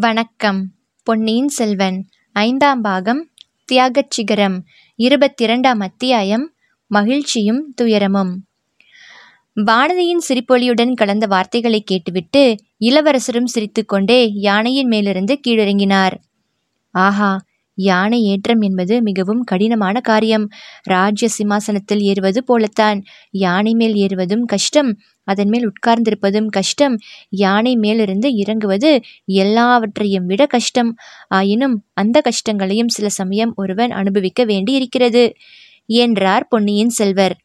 வணக்கம். பொன்னியின் செல்வன் ஐந்தாம் பாகம் தியாகச் சிகரம் இருபத்திரண்டாம் அத்தியாயம் மகிழ்ச்சியும் துயரமும். வானதியின் சிரிப்பொலியுடன் கலந்த வார்த்தைகளை கேட்டுவிட்டு இளவரசரும் சிரித்துக்கொண்டே யானையின் மேலிருந்து கீழிறங்கினார். ஆஹா யானை ஏற்றம் என்பது மிகவும் கடினமான காரியம். ராஜ்ய சிம்மாசனத்தில் ஏறுவது போலத்தான். யானை மேல் ஏறுவதும் கஷ்டம். அதன் மேல் உட்கார்ந்திருப்பதும் கஷ்டம். யானை மேலிருந்து இறங்குவது எல்லாவற்றையும் விட கஷ்டம். ஆயினும் அந்த கஷ்டங்களையும் சில சமயம் ஒருவன் அனுபவிக்க வேண்டி இருக்கிறது என்றார் பொன்னியின் செல்வர்.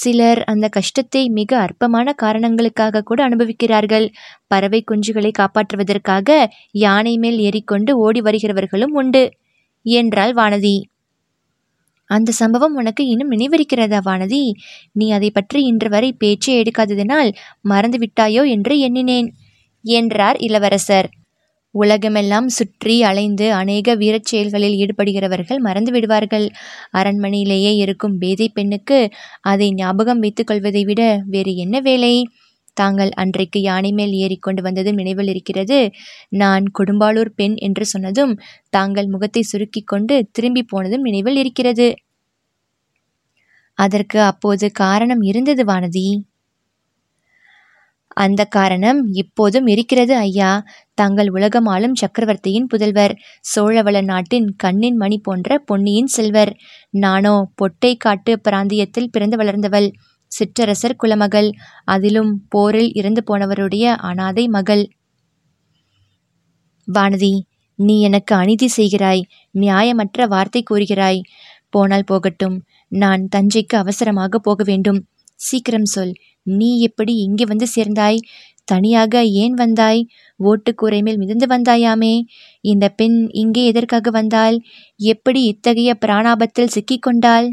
சிலர் அந்த கஷ்டத்தை மிக அற்பமான காரணங்களுக்காக கூட அனுபவிக்கிறார்கள். பறவை குஞ்சுகளை காப்பாற்றுவதற்காக யானை மேல் ஏறிக்கொண்டு ஓடி வருகிறவர்களும் உண்டு என்றாள் வானதி. அந்த சம்பவம் உனக்கு இன்னும் நினைவிருக்கிறதா வானதி? நீ அதை பற்றி இன்று வரை பேச்சே எடுக்காததினால் மறந்து விட்டாயோ என்று எண்ணினேன் என்றார் இளவரசர். உலகமெல்லாம் சுற்றி அலைந்து அநேக வீரச் செயல்களில் ஈடுபடுகிறவர்கள் மறந்து விடுவார்கள் அரண்மனையிலேயே இருக்கும் பேதை பெண்ணுக்கு அதை ஞாபகம் வைத்துக் கொள்வதை விட வேறு என்ன வேலை? தாங்கள் அன்றைக்கு யானை மேல் ஏறிக்கொண்டு வந்ததும் நினைவில் இருக்கிறது. நான் கொடும்பாளூர் பெண் என்று சொன்னதும் தாங்கள் முகத்தை சுருக்கிக் கொண்டு திரும்பி போனதும் நினைவில் இருக்கிறது. அதற்கு அப்போது காரணம் இருந்தது வானதி. அந்த காரணம் இப்போதும் இருக்கிறது ஐயா. தாங்கள் உலகம் ஆளும் சக்கரவர்த்தியின் புதல்வர் சோழவள நாட்டின் கண்ணின் மணி போன்ற பொன்னியின் செல்வர். நானோ பொட்டை காட்டு பிராந்தியத்தில் பிறந்து வளர்ந்தவள். சிற்றரசர் குலமகள். அதிலும் போரில் இறந்து போனவருடைய அனாதை மகள். வானதி நீ எனக்கு அநீதி செய்கிறாய். நியாயமற்ற வார்த்தை கூறுகிறாய். போனால் போகட்டும். நான் தஞ்சைக்கு அவசரமாக போக வேண்டும். சீக்கிரம் சொல். நீ எப்படி இங்கே வந்து சேர்ந்தாய்? தனியாக ஏன் வந்தாய்? ஓட்டுக்கூரை மேல் மிதந்து வந்தாயாமே? இந்த பெண் இங்கே எதற்காக வந்தாள்? எப்படி இத்தகைய பிராணாபத்தில் சிக்கிக்கொண்டாள்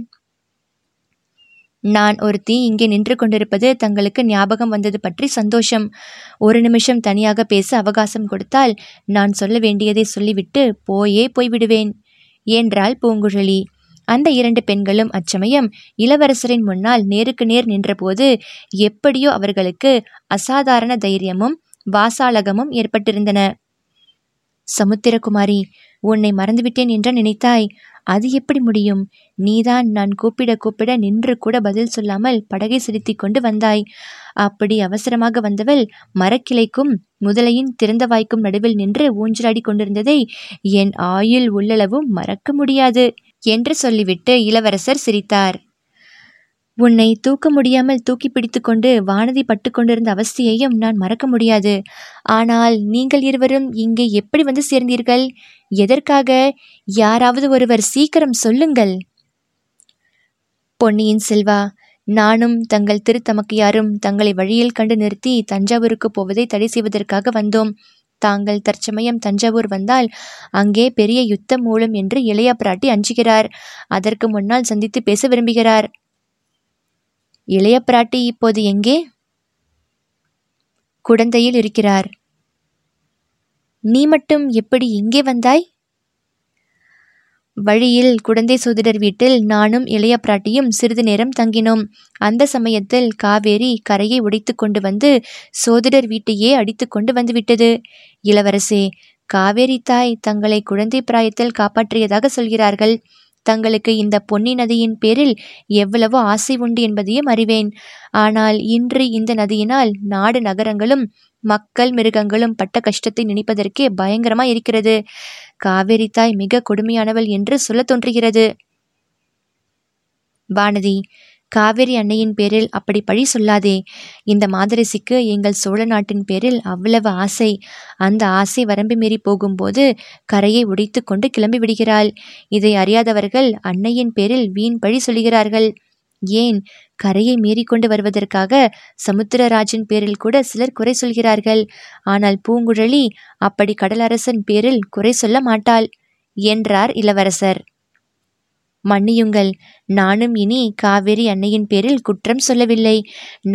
நான் ஒருத்தி இங்கே நின்று கொண்டிருப்பது தங்களுக்கு ஞாபகம் வந்தது பற்றி சந்தோஷம். ஒரு நிமிஷம் தனியாக பேச அவகாசம் கொடுத்தால் நான் சொல்ல வேண்டியதை சொல்லிவிட்டு போயே போய்விடுவேன். என்றாள் பூங்குழலி. அந்த இரண்டு பெண்களும் அச்சமயம் இளவரசரின் முன்னால் நேருக்கு நேர் நின்றபோது எப்படியோ அவர்களுக்கு அசாதாரண தைரியமும் வாசாலகமும் ஏற்பட்டிருந்தன. சமுத்திரகுமாரி உன்னை மறந்துவிட்டேன் என்று நினைத்தாய்? அது எப்படி முடியும்? நீதான் நான் கூப்பிட கூப்பிட நின்று கூட பதில் சொல்லாமல் படகை செலுத்தி கொண்டு வந்தாய். அப்படி அவசரமாக வந்தவள் மரக்கிளைக்கும் முதலையின் திறந்த வாய்க்கும் நடுவில் நின்று ஊஞ்சலாடி கொண்டிருந்ததை என் ஆயுள் உள்ளளவும் மறக்க முடியாது. என்று சொல்லிவிட்டு இளவரசர் சிரித்தார். உன்னை தூக்க முடியாமல் தூக்கி பிடித்து கொண்டு வானதி பட்டு கொண்டிருந்த அவஸ்தையையும் நான் மறக்க முடியாது. ஆனால் நீங்கள் இருவரும் இங்கே எப்படி வந்து சேர்ந்தீர்கள்? எதற்காக? யாராவது ஒருவர் சீக்கிரம் சொல்லுங்கள். பொன்னியின் செல்வா நானும் தங்கள் திருத்தமக்கையாரும் தங்களை வழியில் கண்டு நிறுத்தி தஞ்சாவூருக்கு போவதை தடை செய்வதற்காக வந்தோம். தாங்கள் தற்சமயம் தஞ்சாவூர் வந்தால் அங்கே பெரிய யுத்தம் மூலம் என்று இளைய பிராட்டி அஞ்சுகிறார். அதற்கு முன்னால் சந்தித்து பேச விரும்புகிறார். இளைய பிராட்டி இப்போது எங்கே? குடந்தையில் இருக்கிறார். நீ மட்டும் எப்படி இங்கே வந்தாய்? வழியில் குடந்தை சோதிடர் வீட்டில் நானும் இளைய பிராட்டியும் சிறிது நேரம் தங்கினோம். அந்த சமயத்தில் காவேரி கரையை உடைத்து கொண்டு வந்து சோதிடர் வீட்டையே அடித்து கொண்டு வந்துவிட்டது. இளவரசே காவேரி தாய் தங்களை குழந்தை பிராயத்தில் காப்பாற்றியதாக சொல்கிறார்கள். தங்களுக்கு இந்த பொன்னி நதியின் பேரில் எவ்வளவோ ஆசை உண்டு என்பதையும் அறிவேன். ஆனால் இன்று இந்த நதியினால் நாடு நகரங்களும் மக்கள் மிருகங்களும் பட்ட கஷ்டத்தை நினைப்பதற்கே பயங்கரமா இருக்கிறது. காவேரி தாய் மிக கொடுமையானவள் என்று சொல்ல தோன்றுகிறது. வானதி காவேரி அன்னையின் பேரில் அப்படி பழி சொல்லாதே. இந்த மாதரசிக்கு எங்கள் சோழ நாட்டின் பேரில் அவ்வளவு ஆசை. அந்த ஆசை வரம்பு மீறி போகும்போது கரையை உடைத்து கொண்டு கிளம்பி விடுகிறாள். இதை அறியாதவர்கள் அன்னையின் பேரில் வீண் பழி சொல்கிறார்கள் ஏன்? கரையை மீறிக்கொண்டு வருவதற்காக சமுத்திரராஜன் பேரில் கூட சிலர் குறை சொல்கிறார்கள். ஆனால் பூங்குழலி அப்படி கடலரசன் பேரில் குறை சொல்ல மாட்டாள் என்றார் இளவரசர். மன்னியுங்கள் நானும் இனி காவேரி அன்னையின் பேரில் குற்றம் சொல்லவில்லை.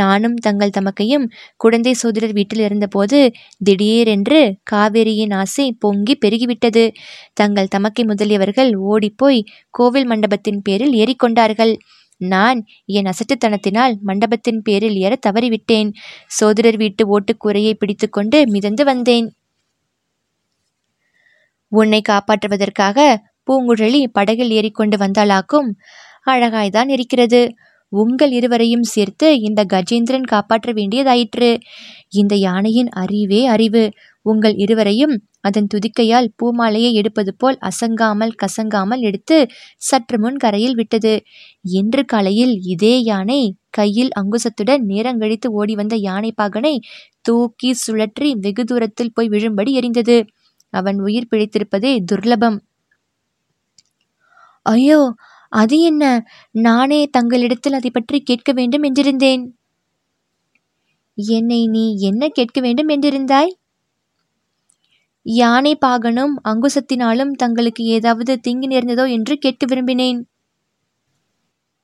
நானும் தங்கள் தமக்கையும் குழந்தை சோதரர் வீட்டில் இருந்தபோது திடீரென்று காவேரியின் ஆசை பொங்கி பெருகிவிட்டது. தங்கள் தமக்கை முதலியவர்கள் ஓடிப்போய் கோவில் மண்டபத்தின் பேரில் ஏறிக்கொண்டார்கள். நான் என் அசட்டுத்தனத்தினால் மண்டபத்தின் பேரில் ஏற தவறிவிட்டேன். சோதரர் வீட்டு ஓட்டுக்கூரையை பிடித்துக்கொண்டு மிதந்து வந்தேன். உன்னை காப்பாற்றுவதற்காக பூங்குழலி படகில் ஏறிக்கொண்டு வந்தாளாக்கும் அழகாய்தான் இருக்கிறது. உங்கள் இருவரையும் சேர்த்து இந்த கஜேந்திரன் காப்பாற்ற வேண்டியதாயிற்று. இந்த யானையின் அறிவே அறிவு. உங்கள் இருவரையும் அதன் துதிக்கையால் பூமாலையை எடுப்பது போல் அசங்காமல் கசங்காமல் எடுத்து சற்று முன் கரையில் விட்டது. என்று காலையில் இதே யானை கையில் அங்குசத்துடன் நேரங்கழித்து ஓடி வந்த யானை பாகனை தூக்கி சுழற்றி வெகு தூரத்தில் போய் விழும்படி எரிந்தது அவன் உயிர் பிழைத்திருப்பதே துர்லபம். ஐயோ அது என்ன? நானே தங்களிடத்தில் அதை பற்றி கேட்க வேண்டும் என்றிருந்தேன். என்னை நீ என்ன கேட்க வேண்டும் என்றிருந்தாய்? யானை பாகனும் அங்குசத்தினாலும் தங்களுக்கு ஏதாவது தீங்கு நேர்ந்ததோ என்று கேட்க விரும்பினேன்.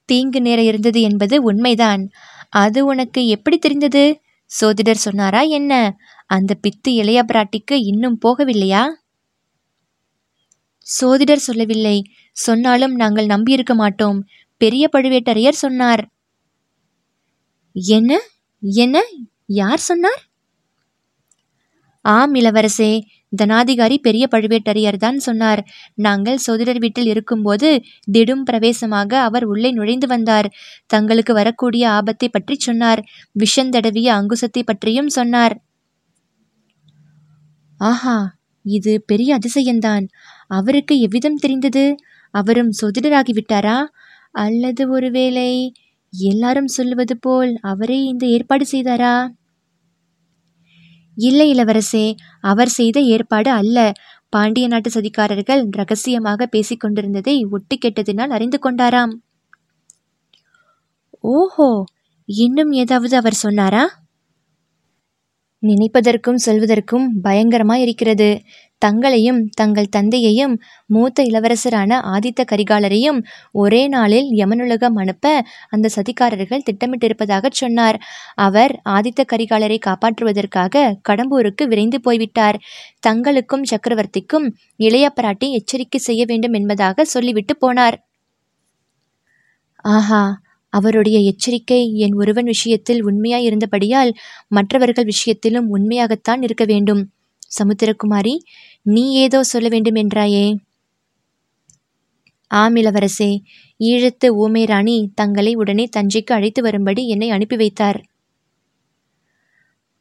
தீங்கு நேர இருந்தது என்பது உண்மைதான். அது உனக்கு எப்படி தெரிந்தது? சோதிடர் சொன்னாரா என்ன? அந்த பித்து இளைய பிராட்டிக்கு இன்னும் போகவில்லையா? சோதிடர் சொல்லவில்லை. சொன்னாலும் நாங்கள் நம்பியிருக்க மாட்டோம். பெரிய பழுவேட்டரையர் சொன்னார். என்ன? என்ன? யார் சொன்னார்? ஆம் இளவரசே தனாதிகாரி பெரிய பழுவேட்டரையர் தான் சொன்னார். நாங்கள் சோதிடர் வீட்டில் இருக்கும்போது திடும் பிரவேசமாக அவர் உள்ளே நுழைந்து வந்தார். தங்களுக்கு வரக்கூடிய ஆபத்தை பற்றி சொன்னார். விஷந்தடவிய அங்குசத்தை பற்றியும் சொன்னார். ஆஹா இது பெரிய அதிசயம்தான். அவருக்கு எவ்விதம் தெரிந்தது? அவரும் சோதிடராகிவிட்டாரா? அல்லது ஒருவேளை எல்லாரும் சொல்லுவது போல் அவரே இந்த ஏற்பாடு செய்தாரா? இல்லை இளவரசே அவர் செய்த ஏற்பாடு அல்ல. பாண்டிய நாட்டு சதிகாரர்கள் ரகசியமாக பேசிக் கொண்டிருந்ததை ஒட்டி அறிந்து கொண்டாராம். ஓஹோ இன்னும் ஏதாவது அவர் சொன்னாரா? நினைப்பதற்கும் சொல்வதற்கும் பயங்கரமாய் இருக்கிறது தங்களையும் தங்கள் தந்தையையும் மூத்த இளவரசரான ஆதித்த கரிகாலரையும் ஒரே நாளில் யமனுலகம் அனுப்ப அந்த சதிகாரர்கள் திட்டமிட்டிருப்பதாகச் சொன்னார். அவர் ஆதித்த கரிகாலரை காப்பாற்றுவதற்காக கடம்பூருக்கு விரைந்து போய்விட்டார். தங்களுக்கும் சக்கரவர்த்திக்கும் இளைய பிராட்டி எச்சரிக்கை செய்ய வேண்டும் என்பதாக சொல்லிவிட்டு போனார். ஆஹா! அவருடைய எச்சரிக்கை என் ஒருவன் விஷயத்தில் உண்மையாயிருந்தபடியால் மற்றவர்கள் விஷயத்திலும் உண்மையாகத்தான் இருக்க வேண்டும். சமுத்திரகுமாரி நீ ஏதோ சொல்ல வேண்டும் என்றாயே? ஆம் இளவரசே. ஈழத்து ஊமை ராணி தங்களை உடனே தஞ்சைக்கு அழைத்து வரும்படி என்னை அனுப்பி வைத்தார்.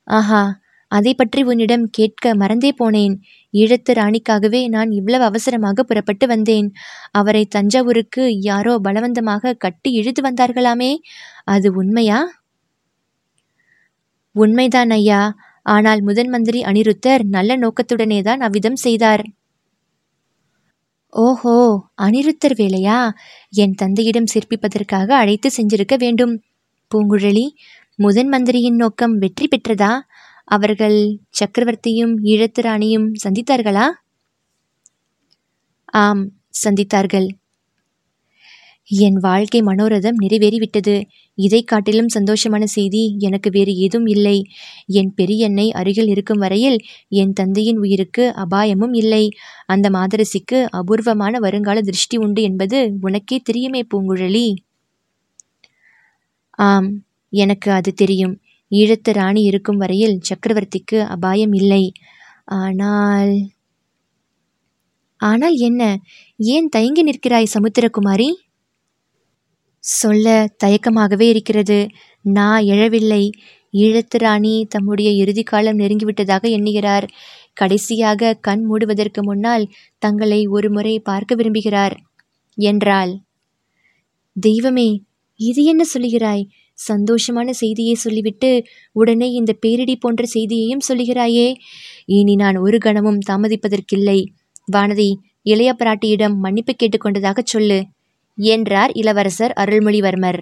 ஆஹா அதை பற்றி உன்னிடம் கேட்க மறந்தே போனேன். ஈழத்து ராணிக்காகவே நான் இவ்வளவு அவசரமாக புறப்பட்டு வந்தேன். அவரை தஞ்சாவூருக்கு யாரோ பலவந்தமாக கட்டி இழுத்து வந்தார்களாமே? அது உண்மையா? உண்மைதான் ஐயா. ஆனால் முதன் மந்திரி அனிருத்தர் நல்ல நோக்கத்துடனே தான் அவ்விதம் செய்தார். ஓஹோ அனிருத்தர் வேலையா? என் தந்தையிடம் சிற்பிப்பதற்காக அழைத்து செஞ்சிருக்க வேண்டும். பூங்குழலி முதன் மந்திரியின் நோக்கம் வெற்றி பெற்றதா? அவர்கள் சக்கரவர்த்தியும் ஈழத்து ராணியும் சந்தித்தார்களா? ஆம் சந்தித்தார்கள். என் வாழ்க்கை மனோரதம் நிறைவேறிவிட்டது. இதை காட்டிலும் சந்தோஷமான செய்தி எனக்கு வேறு ஏதும் இல்லை. என் பெரியண்ணை அருகில் இருக்கும் வரையில் என் தந்தையின் உயிருக்கு அபாயமும் இல்லை. அந்த மாதரசிக்கு அபூர்வமான வருங்கால திருஷ்டி உண்டு என்பது உனக்கே தெரியுமே பூங்குழலி. ஆம் எனக்கு அது தெரியும். ஈழத்து ராணி இருக்கும் வரையில் சக்கரவர்த்திக்கு அபாயம் இல்லை. ஆனால் ஆனால் என்ன? ஏன் தயங்கி நிற்கிறாய் சமுத்திரகுமாரி? சொல்ல தயக்கமாகவே இருக்கிறது. நான் எழவில்லை. ஈழத்து ராணி தம்முடைய இறுதி காலம் நெருங்கிவிட்டதாக எண்ணுகிறார். கடைசியாக கண் மூடுவதற்கு முன்னால் தங்களை ஒரு முறை பார்க்க விரும்புகிறார். என்றாள். தெய்வமே இது என்ன சொல்லுகிறாய்? சந்தோஷமான செய்தியை சொல்லிவிட்டு உடனே இந்த பேரிடி போன்ற செய்தியையும் சொல்லுகிறாயே. இனி நான் ஒரு கணமும் தாமதிப்பதற்கில்லை. வானதி இளைய பிராட்டியிடம் மன்னிப்பு கேட்டுக்கொண்டதாகச் சொல்லு என்றார் இளவரசர் அருள்மொழிவர்மர்.